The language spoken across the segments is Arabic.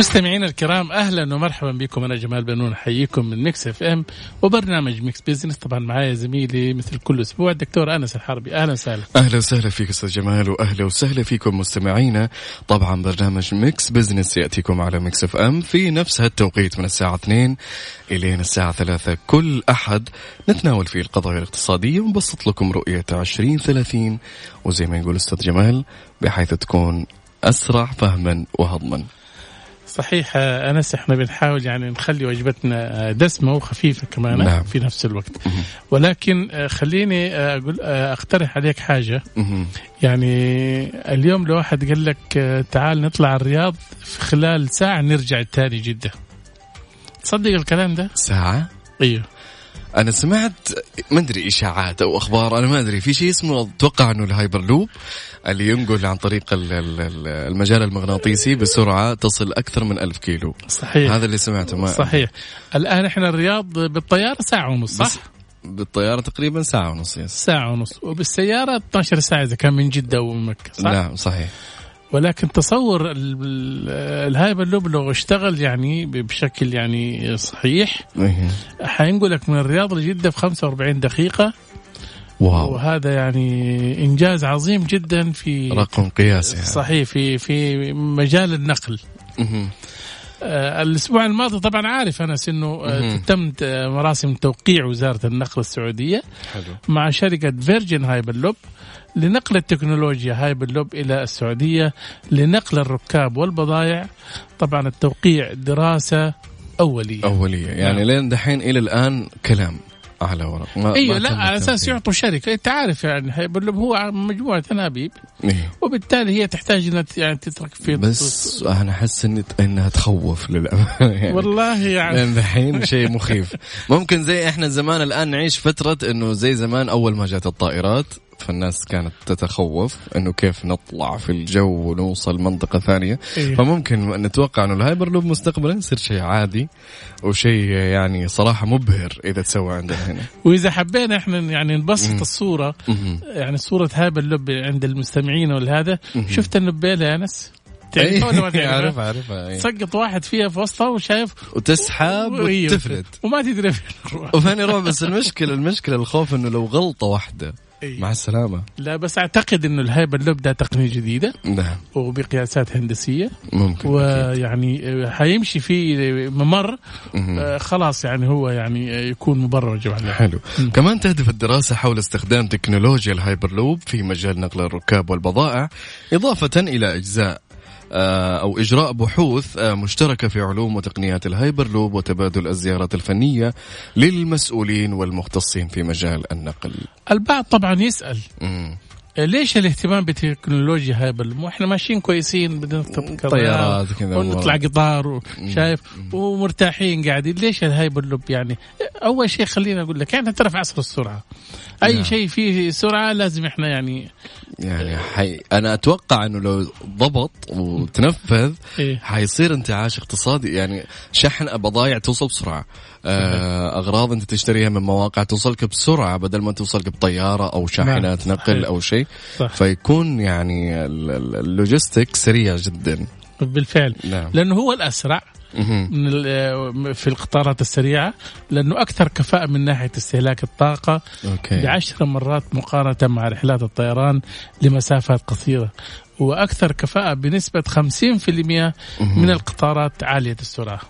مستمعينا الكرام أهلا ومرحبا بكم. أنا جمال بنون أحييكم من Mix FM وبرنامج ميكس بيزنس. طبعا معايا زميلي مثل كل أسبوع الدكتور أنس الحربي. أهلا وسهلا. أهلا وسهلا فيك أستاذ جمال واهلا وسهلا فيكم مستمعينا طبعا برنامج Mix Business يأتيكم على Mix FM في نفس هالتوقيت من الساعة 2 إلين الساعة 3 كل أحد نتناول فيه القضايا الاقتصادية ونبسط لكم رؤية 2030 وزي ما يقول أستاذ جمال بحيث تكون أسرع فهما وهضما. صحيح آه، أنس إحنا بنحاول يعني نخلي وجبتنا آه، دسمة وخفيفة كمان نعم. في نفس الوقت ولكن آه، خليني أقول أقترح عليك حاجة. يعني اليوم لو واحد قال لك تعال نطلع الرياض في خلال ساعة نرجع تاني جدة تصدق الكلام ده؟ ساعة إيوه أنا سمعت ما أدري إشاعات أو أخبار أنا ما أدري في شيء اسمه أتوقع إنه الهايبر لوب اللي ينقل عن طريق ال- ال- ال- المجال المغناطيسي بسرعة تصل أكثر من ألف كيلو. صحيح. هذا اللي سمعته ما صحيح. الآن إحنا الرياض بالطيارة ساعة ونص صح؟ بس بالطيارة تقريبا ساعة ونص yes ساعة ونص. وبالسيارة 12 ساعة إذا كان من جدة ومن مكة صح؟ نعم صحيح. ولكن تصور ال- ال- الهايبر لوب لو اشتغل يعني بشكل يعني صحيح إيه. حينقلك من الرياض لجدة في 45 دقيقة wow وهذا يعني إنجاز عظيم جدا في رقم قياسي هذا. صحيح في في مجال النقل الأسبوع الماضي طبعا عارف أنس إنه آه،. تم آه، مراسم توقيع وزارة النقل السعودية حلو. مع شركة Virgin Hyperloop لنقل التكنولوجيا هايبر لوب إلى السعودية لنقل الركاب والبضائع. طبعا التوقيع دراسة أولية. أولية. يعني نعم. لين دحين إلى الآن كلام. ورق ما أيوه لا على أساس. يعطوا شركة. انت عارف يعني هو مجموعة انابيب إيه. وبالتالي هي تحتاج إنها يعني تترك في بس أنا احس إن إنها تخوف للأمانة. يعني والله يعني. لأن دحين شيء مخيف. ممكن زي إحنا زمان الآن نعيش فترة إنه زي زمان أول ما جات الطائرات فالناس كانت تتخوف إنه كيف نطلع في الجو ونوصل منطقة ثانية إيه. فممكن نتوقع إنه الهايبر لوب مستقبلا يصير شيء عادي وشيء يعني صراحة مبهر إذا تسوى عندنا هنا وإذا حبينا إحنا يعني نبسط. الصورة. يعني صورة هايبر لوب عند المستمعين والهذا شفت النبيله يا أنس تعرفها ولا ما تعرفها؟ عارف عارفها إيه. سقط واحد فيها في وسطها وشايف وتسحب. وتفلت وما تدري فين نروح وفين يروح بس المشكلة المشكلة الخوف إنه لو غلطة واحدة أيوه. مع السلامة لا بس أعتقد إنه الهايبر لوب ده تقنية جديدة نعم وبقياسات هندسية ممكن. ويعني آه، حيمشي في ممر. آه، خلاص يعني هو يعني آه، يكون مبرمج عليه حلو مم. كمان تهدف الدراسة حول استخدام تكنولوجيا الهايبر لوب في مجال نقل الركاب والبضائع إضافة إلى أجزاء أو إجراء بحوث آه، مشتركة في علوم وتقنيات الهايبر لوب وتبادل الزيارات الفنية للمسؤولين والمختصين في مجال النقل. البعض طبعا يسأل مم. آه، ليش الاهتمام بتكنولوجيا هايبر لوب وإحنا ماشيين كويسين بنركب طيارات كذا ونطلع قطار وشايف ومرتاحين قاعدين. ليش الهايبر لوب يعني؟ أول شيء خلينا أقول لك يعني ترى في عصر السرعة أي نعم. شيء فيه سرعة لازم إحنا يعني يعني حي... أنا أتوقع أنه لو ضبط وتنفذ إيه. حيصير انتعاش اقتصادي يعني شحن بضائع توصل بسرعة آه، أغراض أنت تشتريها من مواقع توصلك بسرعة بدل ما توصلك بطيارة أو شاحنات نعم، نقل صحيح. أو شيء صح. فيكون يعني ال- ال- ال logistic سريع جدا بالفعل. نعم. لأنه هو الأسرع مهم. من في القطارات السريعة لأنه أكثر كفاءة من ناحية استهلاك الطاقة okay. بعشر مرات مقارنة مع رحلات الطيران لمسافات قصيرة. وأكثر كفاءة بنسبة 50% من القطارات عالية السرعة.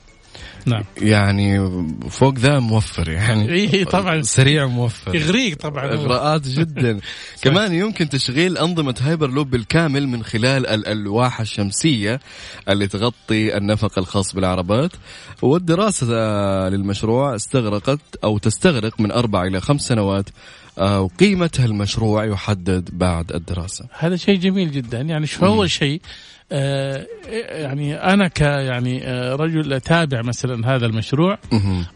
نعم. يعني فوق ذا موفر يعني. اي طبعا. سريع موفر. يغريك طبعا. اغراءات جدا. كمان يمكن تشغيل أنظمة هايبر لوب بالكامل من خلال الالواح الشمسية اللي تغطي النفق الخاص بالعربات. والدراسة آه، للمشروع استغرقت أو تستغرق من أربع إلى خمس سنوات آه، وقيمه هالمشروع يحدد بعد الدراسة. هذا شيء جميل جدا. يعني شو أول شيء؟ يعني أنا ك يعني آه رجل أتابع مثلا هذا المشروع.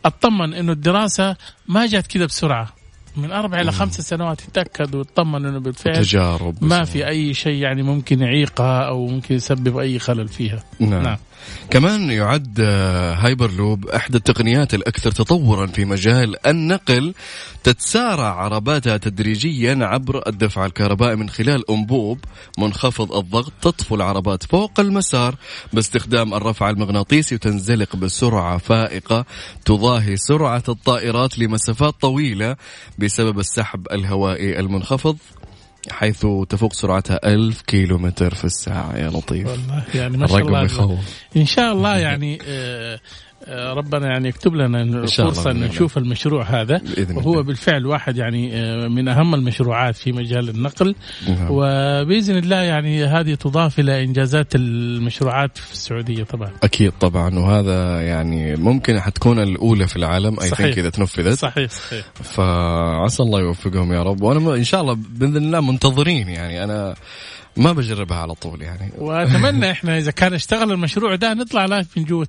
أطمن إنه الدراسة ما جات كذا بسرعة من أربع إلى خمس سنوات يتأكد ويطمن إنه بالفعل تجارب ما في أي شيء يعني ممكن يعيقها أو ممكن يسبب أي خلل فيها نعم. نعم. كمان يعد آه، هايبر لوب إحدى التقنيات الأكثر تطورا في مجال النقل تتسارع عرباتها تدريجيا عبر الدفع الكهربائي من خلال أنبوب منخفض الضغط تطفو العربات فوق المسار باستخدام الرفع المغناطيسي وتنزلق بسرعة فائقة تضاهي سرعة الطائرات لمسافات طويلة بسبب السحب الهوائي المنخفض. حيث تفوق سرعتها ألف كيلو متر في الساعة. يا لطيف. والله يعني ما شاء الله. يخوف. إن شاء الله يعني آه، ربنا يعني يكتب لنا الفرصة أن نشوف المشروع هذا. وهو. بالفعل واحد يعني آه، من أهم المشروعات في مجال النقل. نعم. وبإذن الله يعني هذه تضاف إلى إنجازات المشروعات في السعودية طبعا. أكيد طبعا. وهذا يعني ممكن حتكون الأولى في العالم أي ثينك إذا تنفذت. صحيح صحيح. فعسى الله يوفقهم يا رب. وأنا إن شاء الله بإذن الله منتظرين يعني. أنا ما بجربها على طول يعني. وأتمنى إحنا إذا كان اشتغل المشروع ده نطلع live من جوة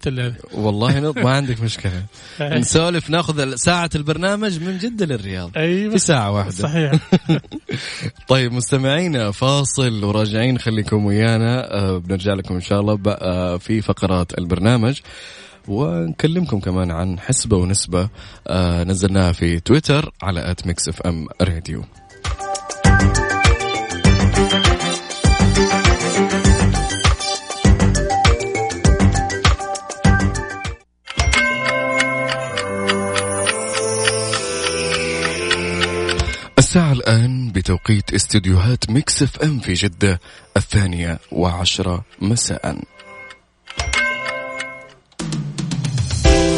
والله نط... ما عندك مشكلة. نسولف ناخذ ساعة البرنامج من جدة للرياض. أيوه في ساعة واحدة. صحيح. طيب مستمعينا فاصل وراجعين خليكم ويانا. آه، بنرجع لكم إن شاء الله في فقرات البرنامج. ونكلمكم كمان عن حسبة ونسبة. آه، نزلناها في تويتر على at Mix FM Radio. الآن بتوقيت استديوهات Mix FM في جدة الثانية وعشرة مساء.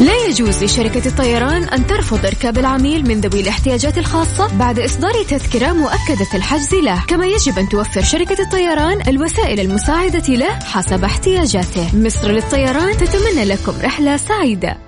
لا يجوز لشركة الطيران أن ترفض إركاب العميل من ذوي الاحتياجات الخاصة بعد إصدار تذكرة مؤكدة الحجز له كما يجب أن توفر شركة الطيران الوسائل المساعدة له حسب احتياجاته. مصر للطيران تتمنى لكم رحلة سعيدة.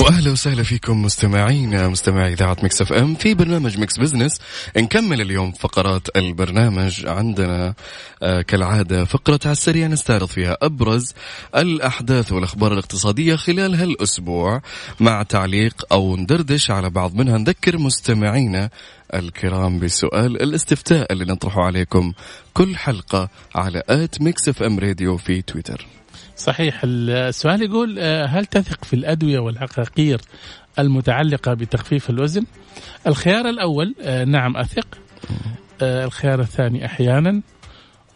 وأهلا وسهلا فيكم مستمعينا مستمعي إذاعة Mix FM في برنامج Mix Business. نكمل اليوم فقرات البرنامج عندنا آه كالعادة فقرة على السريع نستعرض فيها أبرز الأحداث والأخبار الاقتصادية خلال هالأسبوع مع تعليق أو ندردش على بعض منها. نذكر مستمعينا الكرام بسؤال الاستفتاء اللي نطرحه عليكم كل حلقة على at Mix FM Radio في تويتر. صحيح. السؤال يقول آه، هل تثق في الأدوية والعقاقير المتعلقة بتخفيف الوزن؟ الخيار الأول آه، نعم أثق. آه، الخيار الثاني أحيانا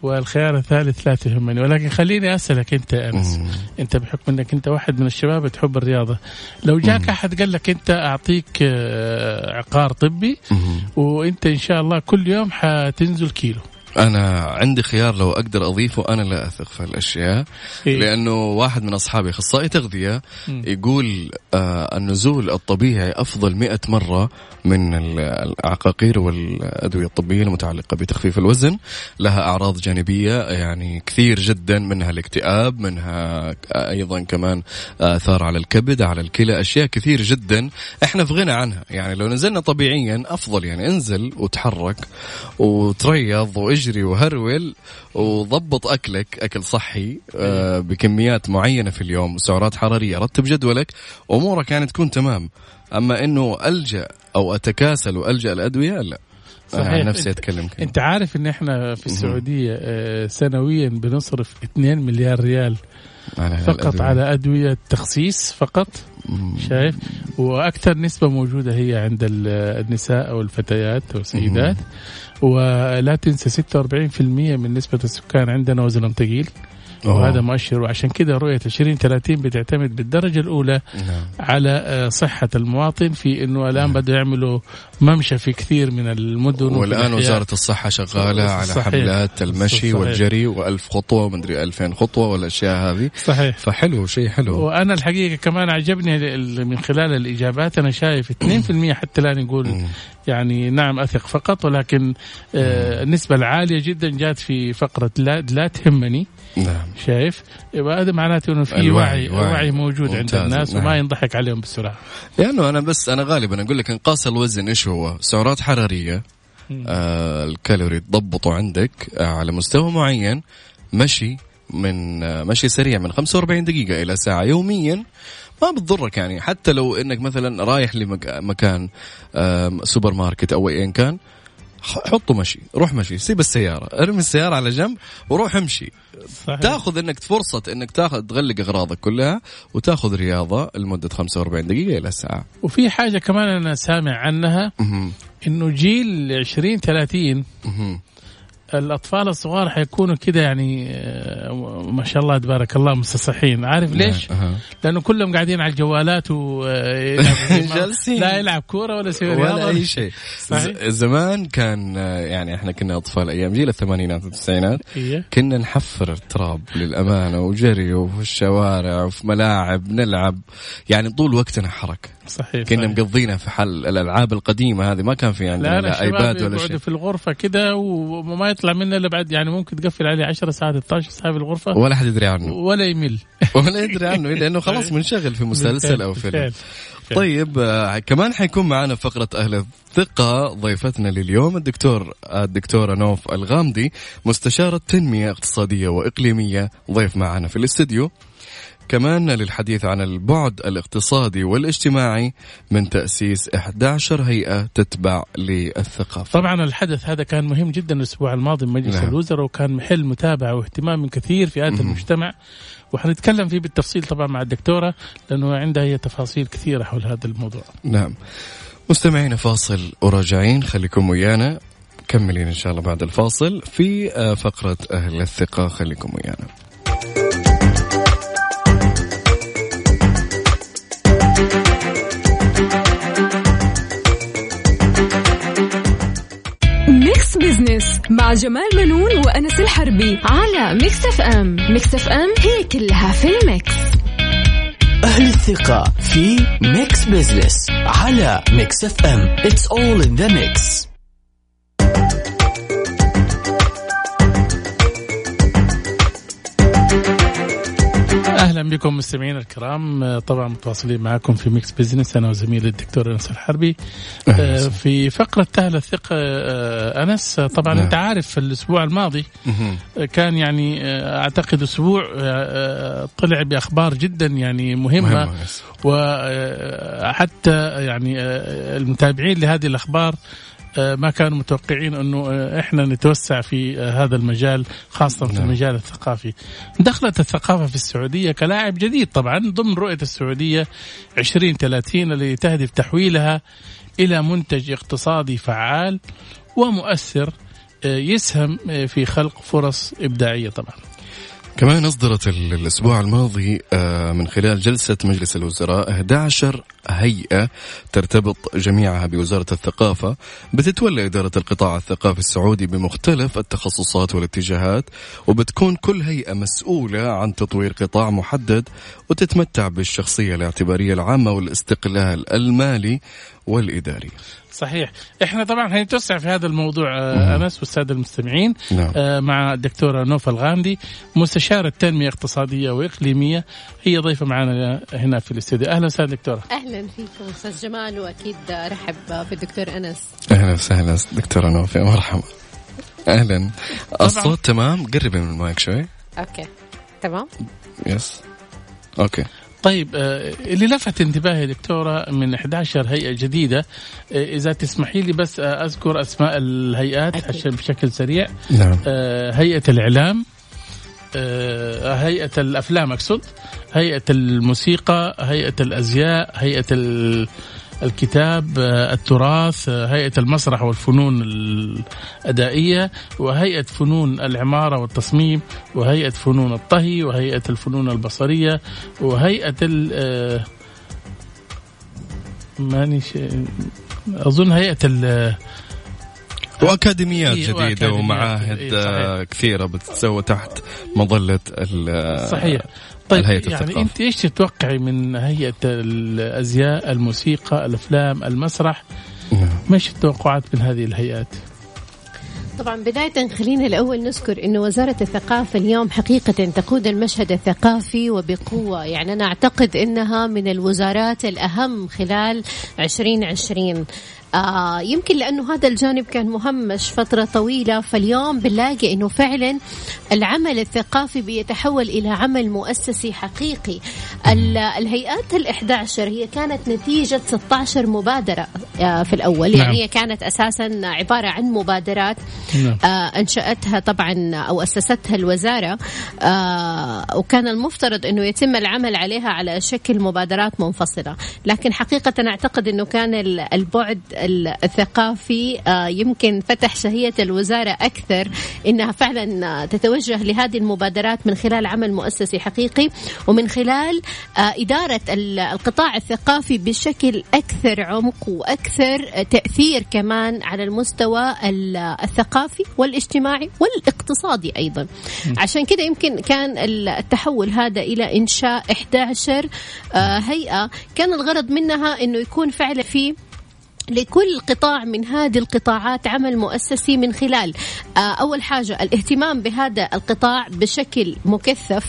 والخيار الثالث لا تهمني. ولكن خليني أسألك أنت يا انس أنت بحكم أنك أنت واحد من الشباب تحب الرياضة لو جاك أحد قال لك أنت أعطيك عقار طبي وأنت إن شاء الله كل يوم حتنزل كيلو. أنا عندي خيار لو أقدر أضيفه أنا لا أثق في الاشياء إيه؟ لأنه واحد من أصحابي أخصائي تغذية يقول آه النزول الطبيعي أفضل مئة مرة من العقاقير والأدوية الطبية المتعلقة بتخفيف الوزن. لها أعراض جانبية يعني كثير جدا منها الاكتئاب منها أيضا كمان آثار على الكبد على الكلى أشياء كثير جدا إحنا في غنى عنها. يعني لو نزلنا طبيعيا أفضل يعني انزل وتحرك وتريض واجري اجري وهرول وضبط أكلك أكل صحي آه، بكميات معينة في اليوم وسعرات حرارية رتب جدولك أمورك يعني تكون تمام. أما إنه ألجأ أو أتكاسل وألجأ الادويه لا. صحيح. أنا نفسي أتكلم كده. أنت عارف إن إحنا في السعودية آه، سنويا بنصرف 2 مليار ريال على فقط الأدوية. على أدوية تخسيس فقط شايف؟ وأكثر نسبة موجودة هي عند النساء أو الفتيات أو السيدات ولا تنسى 46% من نسبة السكان عندنا وزنهم ثقيل وهذا مؤشر. وعشان كذا رؤية 2030 بتعتمد بالدرجة الأولى نعم. على آه، صحة المواطن في أنه الآن نعم. بدأوا يعملوا ممشى في كثير من المدن والآن وزارة الصحة شغالة على صحيح. حملات المشي صحيح. والجري وألف خطوة ومدري 2000 خطوة والأشياء هذه. صحيح. فحلو شيء حلو. وأنا الحقيقة كمان عجبني من خلال الإجابات. أنا شايف 2% حتى الآن يقول يعني نعم أثق فقط ولكن آه النسبة العالية جدا جات في فقرة لا, لا تهمني. نعم. شايف؟ يبقى هذا معناته إنه في وعي وعي, موجود عند الناس نعم. وما ينضحك عليهم بسرعة. لأنه أنا بس أنا غالبا أقول لك إنقاص الوزن إيش هو؟ سعرات حرارية. آه الكالوري تضبطه عندك آه على مستوى معين. مشي من آه مشي سريع من 45 دقيقة إلى ساعة يوميا. ما بتضرك يعني. حتى لو إنك مثلا رايح لمكان سوبر ماركت أو ايا كان حطه مشي روح مشي سيب السيارة ارمي السيارة على جنب وروح امشي. صحيح. تاخذ إنك فرصة إنك تاخذ تغلق أغراضك كلها وتاخذ رياضة لمدة 45 دقيقة إلى ساعة وفي حاجة كمان أنا سامع عنها إنه جيل 20 30 الأطفال الصغار حيكونوا كده يعني آه، ما شاء الله تبارك الله مستصحين. عارف نعم، ليش؟ لأنه كلهم قاعدين على الجوالات و جالسين. لا يلعب كورة ولا يسوي ولا أي شيء. زمان كان آه، يعني إحنا كنا أطفال أيام جيل الثمانينات والتسعينات. إيه؟ كنا نحفر التراب للأمانة وجري وفي الشوارع وفي ملاعب نلعب. يعني طول وقتنا حركة. صحيح كنا مقضينا في حل الألعاب القديمة هذه ما كان في عندنا لا, لا ايباد ولا شيء. في الغرفة كده وما يطلع منه إلا بعد يعني ممكن تقفل عليه 10 ساعات 12 ساعة في الغرفة. ولا حد يدري عنه. ولا يمل. ولا يدري عنه لأنه خلاص منشغل في مسلسل أو فيلم. طيب آه كمان حيكون معنا فقرة أهل الثقة ضيفتنا لليوم الدكتور الدكتورة نوف الغامدي مستشارة تنمية اقتصادية وإقليمية. ضيف معنا في الاستديو كمان للحديث عن البعد الاقتصادي والاجتماعي من تأسيس 11 هيئة تتبع للثقافة. طبعا الحدث هذا كان مهم جدا الأسبوع الماضي مجلس نعم. الوزراء وكان محل متابعة واهتمام من كثير فئات المجتمع وحنتكلم فيه بالتفصيل طبعا مع الدكتورة لأنه عندها هي تفاصيل كثيرة حول هذا الموضوع. نعم. مستمعينا فاصل وراجعين. خليكم ويانا. كملين إن شاء الله بعد الفاصل في آه، فقرة أهل الثقة. خليكم ويانا. Business مع جمال منون وأنس الحربي على Mix FM Mix FM هي كلها في ال mix. أهل الثقة في Mix Business على Mix FM it's all in the mix. أهلا بكم مستمعينا الكرام. طبعا متواصلين معكم في Mix Business أنا وزميلي الدكتور أنس الحربي. آه، في فقرة أهل الثقة آه، أنس طبعا نعم. أنت عارف في الأسبوع الماضي كان يعني آه، أعتقد أسبوع طلع بأخبار جدا يعني مهمة. وحتى يعني المتابعين لهذه الأخبار آه، ما كانوا متوقعين أنه آه، إحنا نتوسع في آه، هذا المجال خاصة في نعم. المجال الثقافي. دخلت الثقافة في السعودية كلاعب جديد طبعا ضمن رؤية السعودية 2030 التي تهدف تحويلها إلى منتج اقتصادي فعال ومؤثر يسهم في خلق فرص إبداعية طبعا. كمان أصدرت الأسبوع الماضي آه، من خلال جلسة مجلس الوزراء 11 هيئة ترتبط جميعها بوزارة الثقافة بتتولى إدارة القطاع الثقافي السعودي بمختلف التخصصات والاتجاهات وبتكون كل هيئة مسؤولة عن تطوير قطاع محدد وتتمتع بالشخصية الاعتبارية العامة والاستقلال المالي والإداري. صحيح. إحنا طبعا حنتوسع في هذا الموضوع آه، انس والسادة المستمعين نعم. آه مع الدكتورة نوف الغامدي مستشارة تنمية اقتصادية وإقليمية هي ضيفة معنا هنا في الاستوديو. أهلا وسهلا دكتورة. أهلا فيكم أستاذ جمال وأكيد رحب في الدكتور أنس. أهلا وسهلا دكتوره نوفا مرحبا أهلا. الصوت تمام؟ قربي من المايك شوي. okay. تمام. yes. أوكي. طيب آه، اللي لفت انتباهي دكتورة من 11 هيئة جديدة آه، إذا تسمحي لي بس آه، أذكر أسماء الهيئات عشان بشكل سريع. نعم. هيئة الإعلام هيئة الأفلام أقصد هيئة الموسيقى هيئة الأزياء هيئة الكتاب آه، التراث آه، هيئة المسرح والفنون الأدائية وهيئة فنون العمارة والتصميم وهيئة فنون الطهي وهيئة الفنون البصرية وهيئة ال آه، ماني أظن هيئة وأكاديميات إيه جديدة ومعاهد إيه كثيرة بتتسوى تحت مظلة صحيح. طيب يعني الثقافة. أنت إيش تتوقعي من هيئة الأزياء الموسيقى الأفلام المسرح؟ نعم. ما إيش التوقعات من هذه الهيئات؟ طبعا بداية خلينا الأول نذكر أنه وزارة الثقافة اليوم حقيقة تقود المشهد الثقافي وبقوة. يعني أنا أعتقد أنها من الوزارات الأهم خلال 2020 آه يمكن لأنه هذا الجانب كان مهمش فترة طويلة فاليوم بنلاقي أنه فعلا العمل الثقافي بيتحول إلى عمل مؤسسي حقيقي الهيئات ال11 هي كانت نتيجة 16 مبادرة آه في الأول يعني نعم. يعني هي كانت أساسا عبارة عن مبادرات نعم. آه أنشأتها طبعا أو أسستها الوزارة آه وكان المفترض أنه يتم العمل عليها على شكل مبادرات منفصلة لكن حقيقة أعتقد أنه كان البعد الثقافي آه، يمكن فتح شهية الوزارة أكثر إنها فعلا تتوجه لهذه المبادرات من خلال عمل مؤسسي حقيقي ومن خلال آه، إدارة القطاع الثقافي بشكل أكثر عمق وأكثر تأثير كمان على المستوى الثقافي والاجتماعي والاقتصادي أيضا. عشان كده يمكن كان التحول هذا إلى إنشاء 11 آه، هيئة. كان الغرض منها أنه يكون فعلا في لكل قطاع من هذه القطاعات عمل مؤسسي من خلال آه، أول حاجة الاهتمام بهذا القطاع بشكل مكثف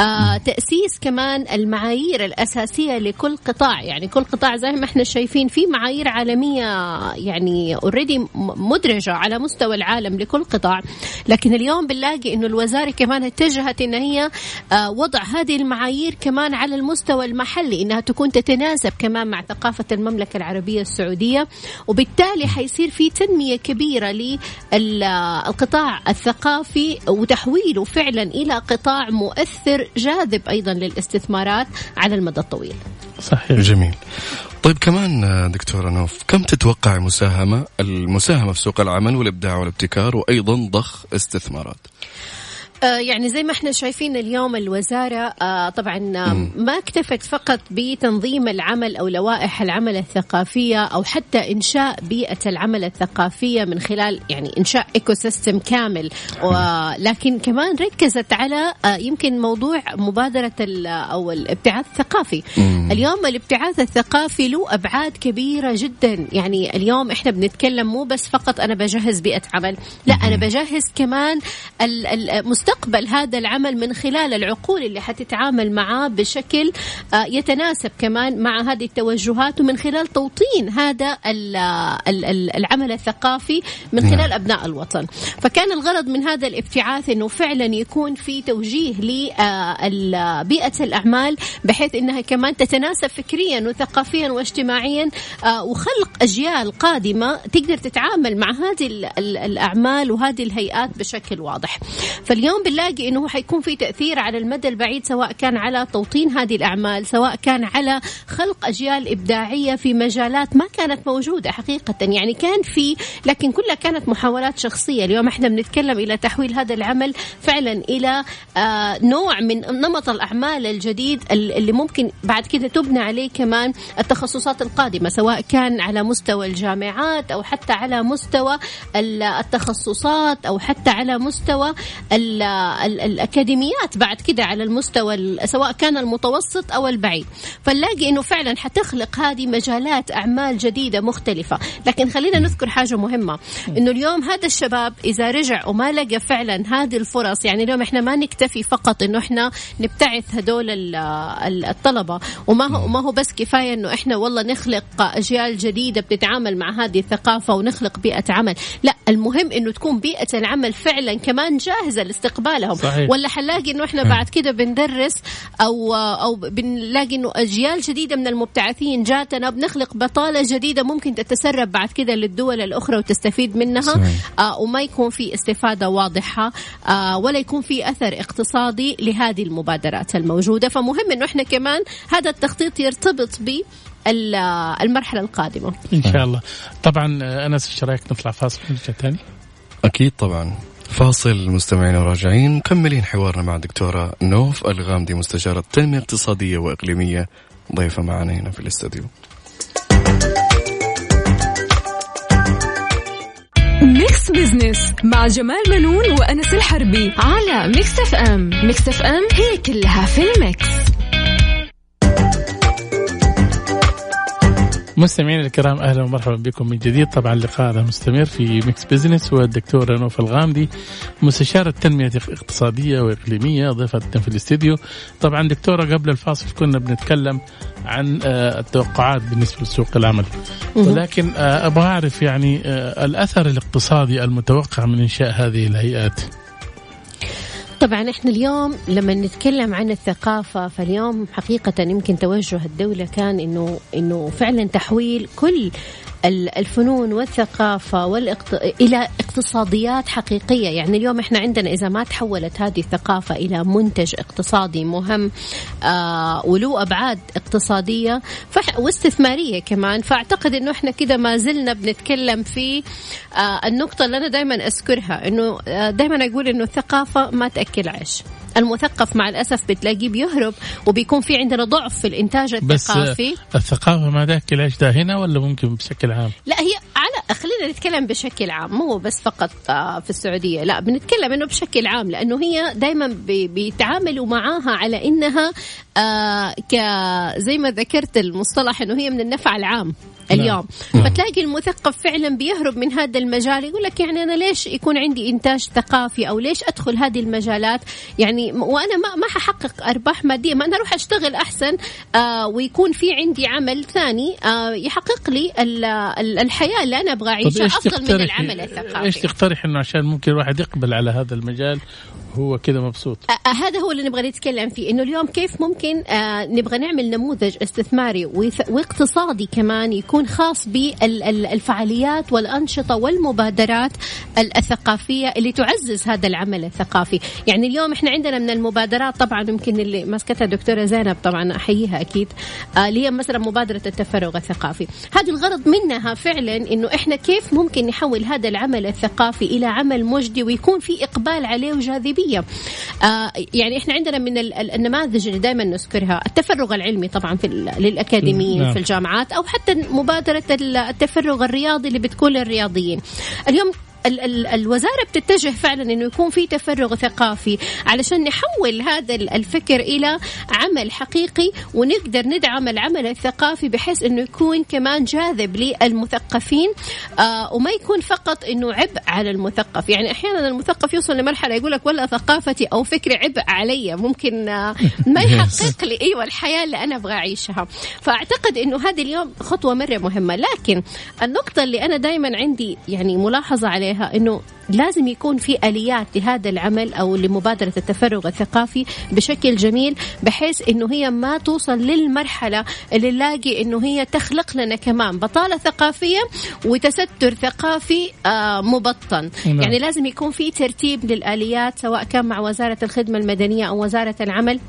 آه، تأسيس كمان المعايير الأساسية لكل قطاع. يعني كل قطاع زي ما إحنا شايفين في معايير عالمية يعني اوريدي مدرجة على مستوى العالم لكل قطاع. لكن اليوم بنلاقي إنه الوزارة كمان اتجهت إن هي آه، وضع هذه المعايير كمان على المستوى المحلي إنها تكون تتناسب كمان مع ثقافة المملكة العربية السعودية. وبالتالي حيصير في تنمية كبيرة للقطاع الثقافي وتحويله فعلا إلى قطاع مؤثر جاذب أيضا للاستثمارات على المدى الطويل. صحيح. جميل. طيب كمان دكتورة نوف كم تتوقع مساهمة المساهمة في سوق العمل والإبداع والابتكار وأيضا ضخ استثمارات؟ يعني زي ما إحنا شايفين اليوم الوزارة آه، طبعا ما اكتفت فقط بتنظيم العمل أو لوائح العمل الثقافية أو حتى إنشاء بيئة العمل الثقافية من خلال يعني إنشاء ecosystem كامل ولكن كمان ركزت على آه، يمكن موضوع مبادرة أو الابتعاث الثقافي. اليوم الابتعاث الثقافي له أبعاد كبيرة جدا. يعني اليوم إحنا بنتكلم مو بس فقط أنا بجهز بيئة عمل لا أنا بجهز كمان المستوى تستقبل هذا العمل من خلال العقول اللي حتتعامل معاه بشكل آه، يتناسب كمان مع هذه التوجهات ومن خلال توطين هذا العمل الثقافي من نعم. خلال أبناء الوطن فكان الغرض من هذا الابتعاث أنه فعلا يكون في توجيه لبيئة آه، الأعمال بحيث أنها كمان تتناسب فكريا وثقافيا واجتماعيا آه، وخلق أجيال قادمة تقدر تتعامل مع هذه الأعمال وهذه الهيئات بشكل واضح فاليوم اليوم بنلاقي إنه حيكون في تأثير على المدى البعيد سواء كان على توطين هذه الأعمال سواء كان على خلق أجيال إبداعية في مجالات ما كانت موجودة حقيقة. يعني كان في لكن كلها كانت محاولات شخصية. اليوم إحنا بنتكلم إلى تحويل هذا العمل فعلا إلى آه نوع من نمط الأعمال الجديد اللي ممكن بعد كذا تبنى عليه كمان التخصصات القادمة سواء كان على مستوى الجامعات أو حتى على مستوى التخصصات أو حتى على مستوى الأكاديميات بعد كده على المستوى سواء كان المتوسط أو البعيد. فنلاقي أنه فعلا حتخلق هذه مجالات أعمال جديدة مختلفة. لكن خلينا نذكر حاجة مهمة. أنه اليوم هذا الشباب إذا رجع وما لقى فعلا هذه الفرص يعني اليوم إحنا ما نكتفي فقط أنه إحنا نبتعث هدول الطلبة. وما هو ما هو بس كفاية أنه إحنا والله نخلق أجيال جديدة بتتعامل مع هذه الثقافة ونخلق بيئة عمل. لا المهم أنه تكون بيئة العمل فعلا كمان جاهزة لاستقبالهم صحيح. ولا حنلاقي إنه إحنا بعد كده بندرس أو أو بنلاقي إنه أجيال جديدة من المبتعثين جاتنا بنخلق بطالة جديدة ممكن تتسرب بعد كده للدول الأخرى وتستفيد منها. آه وما يكون في استفادة واضحة. آه ولا يكون في أثر اقتصادي لهذه المبادرات الموجودة. فمهم إنه إحنا كمان هذا التخطيط يرتبط ب المرحلة القادمة. إن شاء الله. طبعا أنس إيش رأيك نطلع فاصل ونرجع ثاني أكيد طبعا. فاصل مستمعين وراجعين. مكملين حوارنا مع الدكتورة نوف الغامدي مستشارة تنمية اقتصادية وإقليمية. ضيفة معنا هنا في الاستوديو. Mix Business مع جمال منون وأنس الحربي على Mix FM. Mix FM هي كلها في ال mix. مستمعينا الكرام أهلا ومرحبا بكم من جديد. طبعا لقاءنا مستمر في Mix Business والدكتوره نوف الغامدي مستشاره تنميه اقتصاديه واقليميه ضيفتنا في الاستديو. طبعا دكتورة قبل الفاصل كنا بنتكلم عن آه، التوقعات بالنسبة لسوق العمل. ولكن آه، أبغى أعرف يعني آه، الأثر الاقتصادي المتوقع من إنشاء هذه الهيئات. طبعا إحنا اليوم لما نتكلم عن الثقافة فاليوم حقيقة يمكن توجه الدولة كان انه إنه فعلا تحويل كل الفنون والثقافة والاقت... إلى اقتصاديات حقيقية. يعني اليوم إحنا عندنا إذا ما تحولت هذه الثقافة إلى منتج اقتصادي مهم آه وله أبعاد اقتصادية فح... واستثمارية كمان. فأعتقد أنه إحنا كده ما زلنا بنتكلم في آه النقطة اللي أنا دائما أذكرها أنه آه دائما أقول أنه الثقافة ما تأكل عيش. المثقف مع الأسف بتلاقيه بيهرب وبيكون في عندنا ضعف في الإنتاج الثقافي بس الثقافة ما ذاك العيش ده هنا ولا ممكن بشكل عام؟ لا هي على خلينا نتكلم بشكل عام مو بس فقط آه، في السعودية لا بنتكلم إنه بشكل عام لأنه هي دائما بيتعاملوا معاها على إنها آه ك زي ما ذكرت المصطلح إنه هي من النفع العام. اليوم. نعم. فتلاقي المثقف فعلا بيهرب من هذا المجال يقول لك يعني أنا ليش يكون عندي إنتاج ثقافي أو ليش أدخل هذه المجالات؟ يعني وأنا ما ما ححقق أرباح مادية ما أنا أروح أشتغل أحسن آه ويكون في عندي عمل ثاني آه يحقق لي الحياة اللي أنا أبغى أعيشها افضل من العمل الثقافي. إيش تقترح إنه عشان ممكن الواحد يقبل على هذا المجال هو كذا مبسوط. آه هذا هو اللي نبغى نتكلم فيه إنه اليوم كيف ممكن آه نبغى نعمل نموذج استثماري واقتصادي كمان يكون خاص بالفعاليات والأنشطة والمبادرات الثقافية اللي تعزز هذا العمل الثقافي. يعني اليوم إحنا عندنا من المبادرات طبعا يمكن اللي ماسكتها دكتورة زينب طبعا أحييها أكيد آه اللي هي مثلا مبادرة التفرغ الثقافي. هذه الغرض منها فعلا إنه إحنا كيف ممكن نحول هذا العمل الثقافي إلى عمل مجدي ويكون في إقبال عليه وجاذبيه العلمية آه يعني إحنا عندنا من النماذج اللي دائما نذكرها التفرغ العلمي طبعا في للأكاديميين نعم. في الجامعات أو حتى مبادرة التفرغ الرياضي اللي بتكون للرياضيين اليوم ال ال الوزارة بتتجه فعلا إنه يكون في تفرغ ثقافي علشان نحول هذا الفكر إلى عمل حقيقي ونقدر ندعم العمل الثقافي بحيث إنه يكون كمان جاذب للمثقفين آه وما يكون فقط إنه عبء على المثقف. يعني أحيانا المثقف يوصل لمرحلة يقول لك ولا ثقافتي أو فكري عبء علي ممكن آه ما يحقق لي أيوه الحياة اللي أنا أبغى أعيشها. فأعتقد إنه هذه اليوم خطوة مرة مهمة. لكن النقطة اللي أنا دائما عندي يعني ملاحظة عليها عليها إنه لازم يكون في آليات لهذا العمل أو لمبادرة التفرغ الثقافي بشكل جميل بحيث إنه هي ما توصل للمرحلة اللي نلاقي إنه هي تخلق لنا كمان بطالة ثقافية وتستر ثقافي آه مبطن نعم. يعني لازم يكون في ترتيب للآليات سواء كان مع وزارة الخدمة المدنية أو وزارة العمل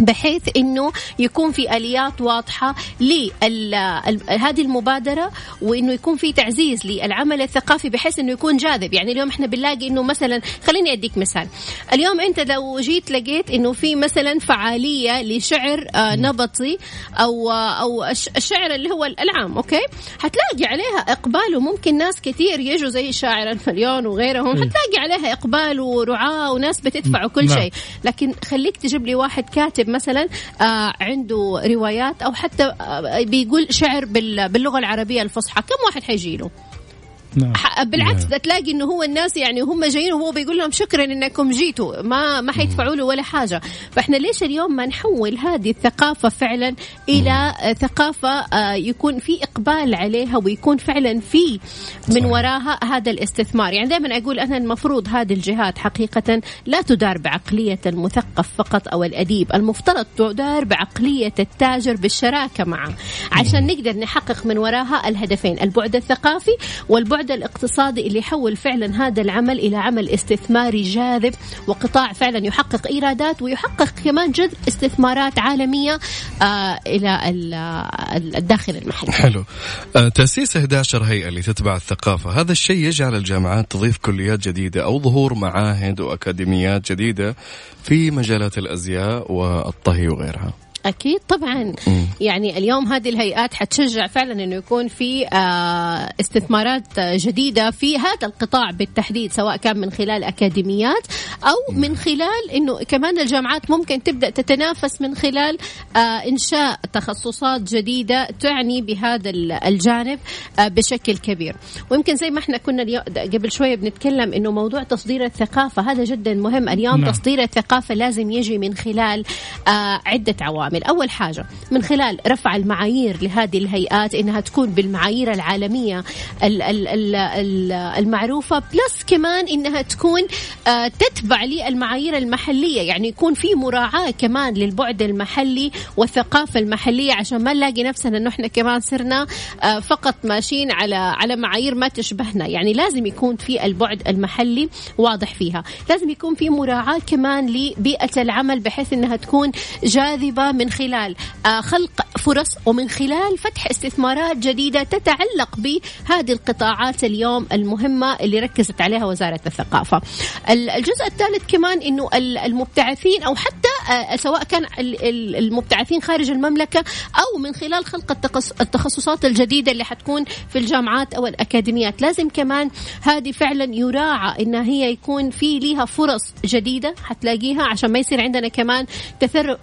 بحيث إنه يكون في آليات واضحة لهذه المبادرة وإنه يكون في تعزيز للعمل الثقافي بحيث إنه يكون جاذب. يعني اليوم إحنا بنلاقي إنه مثلا خليني أديك مثال. اليوم أنت لو جيت لقيت إنه في مثلا فعالية لشعر آه، نبطي أو أو الشعر اللي هو العام أوكي؟ حتلاقي عليها إقبال وممكن ناس كثير يجوا زي شاعر المليون وغيرهم حتلاقي عليها إقبال ورعاة وناس بتدفع وكل نعم. شيء. لكن خليك تجيب لي واحد كاتب كاتب مثلا آه عنده روايات أو حتى آه بيقول شعر باللغة العربية الفصحى. كم واحد حيجي له؟ نعم. بالعكس نعم. تلاقي إنه هو الناس يعني هم جايين وهو بيقول لهم شكرا إنكم جيتوا ما ما حيدفعوا له ولا حاجة. فإحنا ليش اليوم ما نحول هذه الثقافة فعلا إلى ثقافة آه، يكون في إقبال عليها ويكون فعلا في من وراها هذا الاستثمار. يعني دائما أقول أنا المفروض هذه الجهات حقيقة لا تدار بعقلية المثقف فقط أو الأديب المفترض تدار بعقلية التاجر بالشراكة معه. عشان نقدر نحقق من وراها الهدفين البعد الثقافي والبعد البعد الاقتصادي اللي يحول فعلا هذا العمل إلى عمل استثماري جاذب وقطاع فعلا يحقق إيرادات ويحقق كمان جذب استثمارات عالمية آه إلى الداخل المحلي. حلو. آه تأسيس 11 هيئة اللي تتبع الثقافة، هذا الشيء يجعل الجامعات تضيف كليات جديدة أو ظهور معاهد وأكاديميات جديدة في مجالات الأزياء والطهي وغيرها. أكيد. طبعا مم. يعني اليوم هذه الهيئات حتشجع فعلا إنه يكون في آه، استثمارات جديدة في هذا القطاع بالتحديد سواء كان من خلال أكاديميات أو من خلال إنه كمان الجامعات ممكن تبدأ تتنافس من خلال آه، إنشاء تخصصات جديدة تعني بهذا الجانب آه، بشكل كبير. ويمكن زي ما إحنا كنا قبل شوية بنتكلم إنه موضوع تصدير الثقافة هذا جدا مهم. اليوم نعم. تصدير الثقافة لازم يجي من خلال عدة عوامل. أول حاجة من خلال رفع المعايير لهذه الهيئات إنها تكون بالمعايير العالمية المعروفة بلس كمان إنها تكون آه، تتبع للمعايير المحلية. يعني يكون في مراعاة كمان للبعد المحلي والثقافة المحلية عشان ما نلاقي نفسنا إنه إحنا كمان صرنا آه، فقط ماشيين على على معايير ما تشبهنا. يعني لازم يكون في البعد المحلي واضح فيها. لازم يكون في مراعاة كمان لبيئة العمل بحيث إنها تكون جاذبة من خلال آه، خلق فرص ومن خلال فتح استثمارات جديدة تتعلق بهذه القطاعات اليوم المهمة اللي ركزت عليها وزارة الثقافة. الجزء الثالث كمان إنه المبتعثين أو حتى سواء كان المبتعثين خارج المملكة أو من خلال خلق التخصصات الجديدة اللي حتكون في الجامعات أو الأكاديميات، لازم كمان هذه فعلا يراعى إنها هي يكون في ليها فرص جديدة حتلاقيها عشان ما يصير عندنا كمان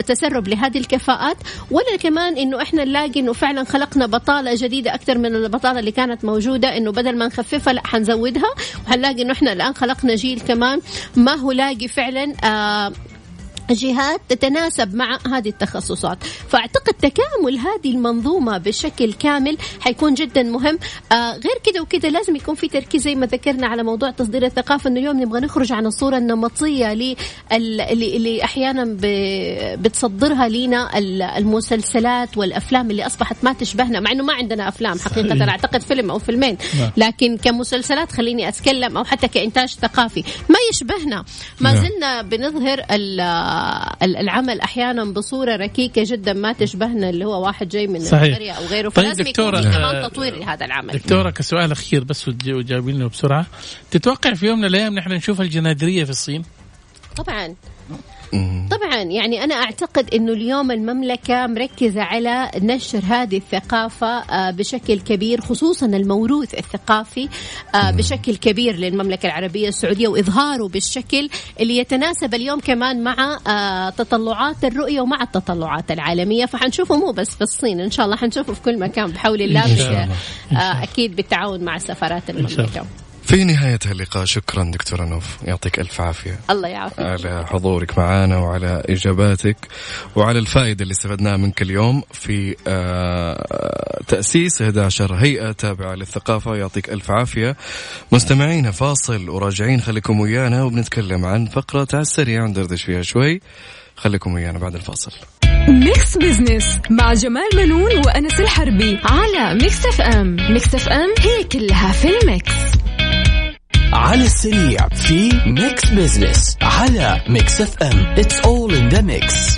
تسرب لهذه الكفاءات. ولا كمان إنه إحنا نلاقي إنه فعلا خلقنا بطالة جديدة أكثر من البطالة اللي كانت موجودة. إنه بدل ما نخففها لا حنزودها. وحنلاقي إنه إحنا الآن خلقنا جيل كمان ما هو لاقي فعلا آه جهات تتناسب مع هذه التخصصات. فأعتقد تكامل هذه المنظومة بشكل كامل حيكون جدا مهم. آه غير كده وكده لازم يكون في تركيز زي ما ذكرنا على موضوع تصدير الثقافة أنه اليوم نبغى نخرج عن الصورة النمطية اللي, اللي أحيانا بتصدرها لنا المسلسلات والأفلام اللي أصبحت ما تشبهنا مع أنه ما عندنا أفلام حقيقة أعتقد فيلم أو فيلمين. نعم. لكن كمسلسلات خليني أتكلم أو حتى كإنتاج ثقافي. ما يشبهنا. ما نعم. زلنا بنظهر العمل أحيانا بصورة ركيكة جدا ما تشبهنا اللي هو واحد جاي من القريه أو غيره. طيب فلازم يكون كمان تطوير لهذا العمل. دكتورة كسؤال أخير بس وجاوبينه بسرعة. تتوقع في يوم من الأيام نحن نشوف الجنادرية في الصين؟ طبعا. طبعا يعني أنا أعتقد إنه اليوم المملكة مركزة على نشر هذه الثقافة آه، بشكل كبير خصوصا الموروث الثقافي آه، بشكل كبير للمملكة العربية السعودية وإظهاره بالشكل اللي يتناسب اليوم كمان مع آه، تطلعات الرؤية ومع التطلعات العالمية. فحنشوفه مو بس في الصين إن شاء الله حنشوفه في كل مكان بحول الله أكيد بالتعاون مع سفارات المملكة. في نهاية اللقاء شكرا دكتورة نوف. يعطيك ألف عافية. الله يعافيك. على حضورك معنا وعلى إجاباتك. وعلى الفائدة اللي استفدناها منك اليوم في آه، تأسيس 11 هيئة تابعة للثقافة. يعطيك ألف عافية. مستمعين فاصل. وراجعين خليكم ويانا. وبنتكلم عن فقرة على السريع. ندردش فيها شوي. خليكم ويانا بعد الفاصل. Mix Business مع جمال منون وأنس الحربي على Mix FM Mix FM هي كلها في ال mix. على السريع في Mix Business على Mix FM it's all in the mix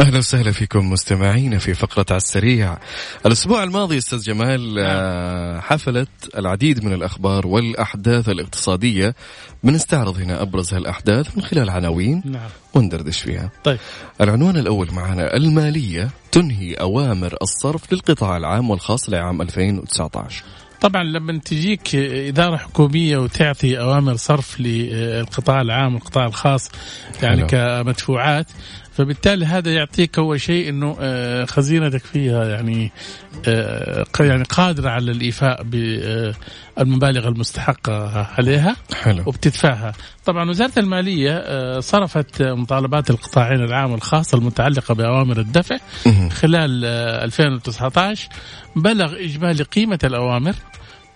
أهلا وسهلا فيكم مستمعينا في فقرة على السريع. الأسبوع الماضي أستاذ جمال آه، حفلت العديد من الأخبار والأحداث الاقتصادية بنستعرض هنا أبرز هالأحداث من خلال عناوين نعم. وندردش فيها. طيب العنوان الأول معنا المالية تنهي أوامر الصرف للقطاع العام والخاص لعام 2019. طبعا لما تجيك إدارة حكومية وتعطي أوامر صرف للقطاع العام والقطاع الخاص يعني حلو. كمدفوعات فبالتالي هذا يعطيك أول شيء إنه آه، خزينتك فيها يعني آه، يعني قادرة على الإيفاء بالمبالغ المستحقة عليها حلو. وبتدفعها طبعا وزارة المالية آه، صرفت مطالبات القطاعين العام والخاص المتعلقة بأوامر الدفع خلال 2019 بلغ إجمالي قيمة الأوامر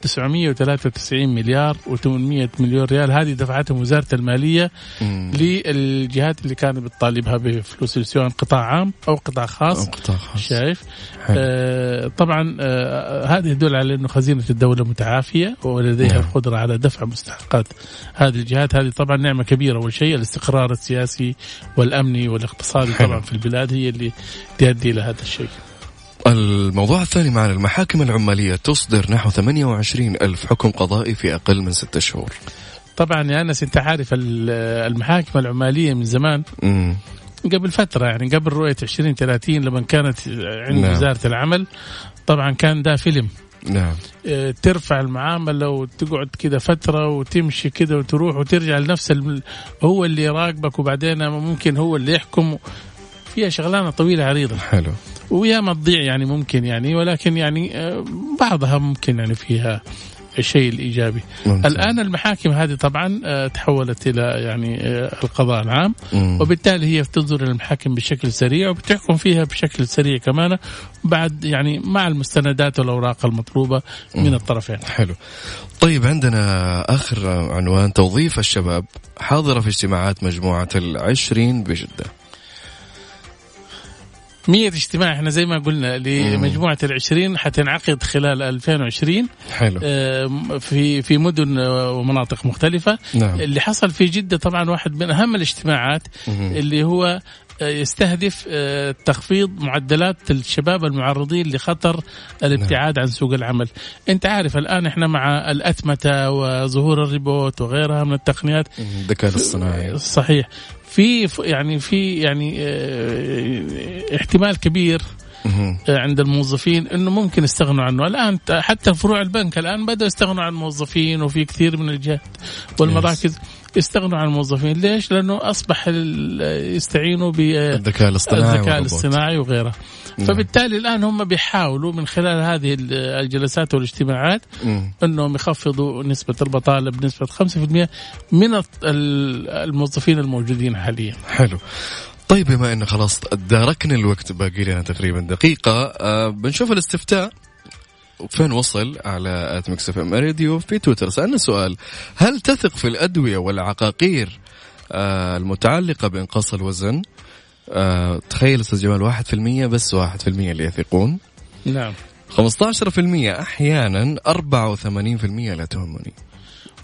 993 مليار و800 مليون ريال. هذه دفعتهم وزارة المالية مم. للجهات اللي كانت بتطالبها بفلوس سواء قطاع عام أو قطاع خاص. أو قطاع خاص. شايف؟ آه طبعا آه هذا يدل على إنه خزينة الدولة متعافية ولديها نعم. القدرة على دفع مستحقات هذه الجهات. هذه طبعا نعمة كبيرة. أول شيء الاستقرار السياسي والأمني والاقتصادي طبعا في البلاد هي اللي تؤدي إلى هذا الشيء. الموضوع الثاني معنا المحاكم العمالية تصدر نحو 28 ألف حكم قضائي في أقل من ستة شهور. طبعا يا أنس أنت عارف المحاكم العمالية من زمان مم. قبل فترة يعني قبل رؤية 2030 لما كانت عند نعم. وزارة العمل طبعا كان ده فيلم. نعم. آه، ترفع المعاملة وتقعد كذا فترة وتمشي كذا وتروح وترجع لنفس الم... هو اللي يراقبك وبعدين ممكن هو اللي يحكم. فيها شغلانة طويلة عريضة. حلو. وياما تضيع يعني ممكن يعني ولكن يعني آه، بعضها ممكن يعني فيها الشيء الإيجابي. ممتاز. الآن المحاكم هذه طبعا آه، تحولت إلى يعني آه، القضاء العام مم. وبالتالي هي تنظر إلى المحاكم بشكل سريع وبتحكم فيها بشكل سريع كمان بعد يعني مع المستندات والأوراق المطلوبة مم. من الطرفين. حلو. طيب عندنا آخر عنوان توظيف الشباب حاضرة في اجتماعات مجموعة العشرين بجدة. مية اجتماع إحنا زي ما قلنا لمجموعة العشرين حتنعقد خلال 2020 حلو. في في مدن ومناطق مختلفة. نعم. اللي حصل في جدة طبعا واحد من أهم الاجتماعات مم. اللي هو آه، يستهدف آه، تخفيض معدلات الشباب المعرضين لخطر الابتعاد عن سوق العمل. أنت عارف الآن إحنا مع الأتمتة وظهور الريبوت وغيرها من التقنيات. الذكاء الاصطناعي. صحيح. في يعني في يعني آه احتمال كبير عند الموظفين إنه ممكن يستغنوا عنه. الآن حتى فروع البنك الآن بدأوا يستغنوا عن الموظفين وفي كثير من الجهات والمراكز. يستغنوا عن الموظفين. ليش؟ لأنه أصبح يستعينوا بالذكاء الاصطناعي الذكاء الاصطناعي وغيره. نعم. فبالتالي الآن هم بيحاولوا من خلال هذه الجلسات والاجتماعات إنهم يخفضوا نسبة البطالة بنسبة 5% من الموظفين الموجودين حاليا. حلو. طيب بما انه خلاص داركنا الوقت باقي لنا تقريبا دقيقة آه بنشوف الاستفتاء. فين وصل على at Mix FM Radio في تويتر؟ سألنا سؤال هل تثق في الأدوية والعقاقير آه المتعلقة بإنقاص الوزن؟ آه تخيل أستاذ جمال 1% بس 1% اللي يثقون. نعم. 15% أحيانا 84% لا تهمني.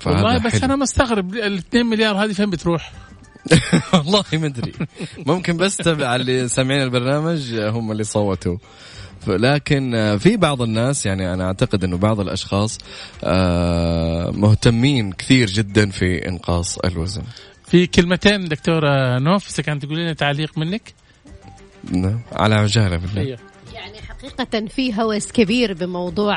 والله بس حلو. أنا مستغرب ال 2 مليار هذه فين بتروح؟ والله ما أدري. ممكن بس تبع اللي سامعين البرنامج هم اللي صوتوا. لكن في بعض الناس يعني أنا أعتقد إنه بعض الأشخاص آه، مهتمين كثير جدا في إنقاص الوزن. في كلمتين دكتورة نوف كانت تقول لنا تعليق منك. نعم على عجالة بالله. أيوه. حقيقة في هوس كبير بموضوع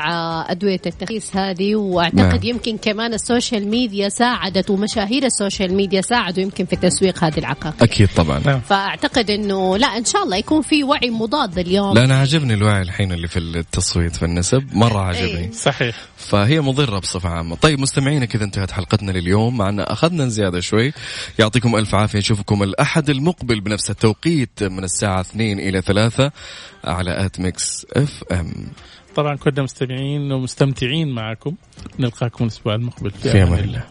أدوية التخسيس هذه وأعتقد نعم. يمكن كمان ال social media ساعدت ومشاهير ال social media ساعدوا يمكن في تسويق هذه العقاقير أكيد طبعا نعم. فأعتقد أنه لا إن شاء الله يكون في وعي مضاد اليوم لا أنا عجبني الوعي الحين اللي في التصويت في النسب مرة عجبني أيه. صحيح فهي مضرة بصفة عامة. طيب مستمعينا كذا انتهت حلقتنا لليوم. معنا أخذنا زيادة شوي. يعطيكم ألف عافية. نشوفكم الأحد المقبل بنفس التوقيت من الساعة 2 إلى 3 على at Mix FM. طبعا كنا مستمعين ومستمتعين معكم. نلقاكم الأسبوع المقبل. في أمان الله.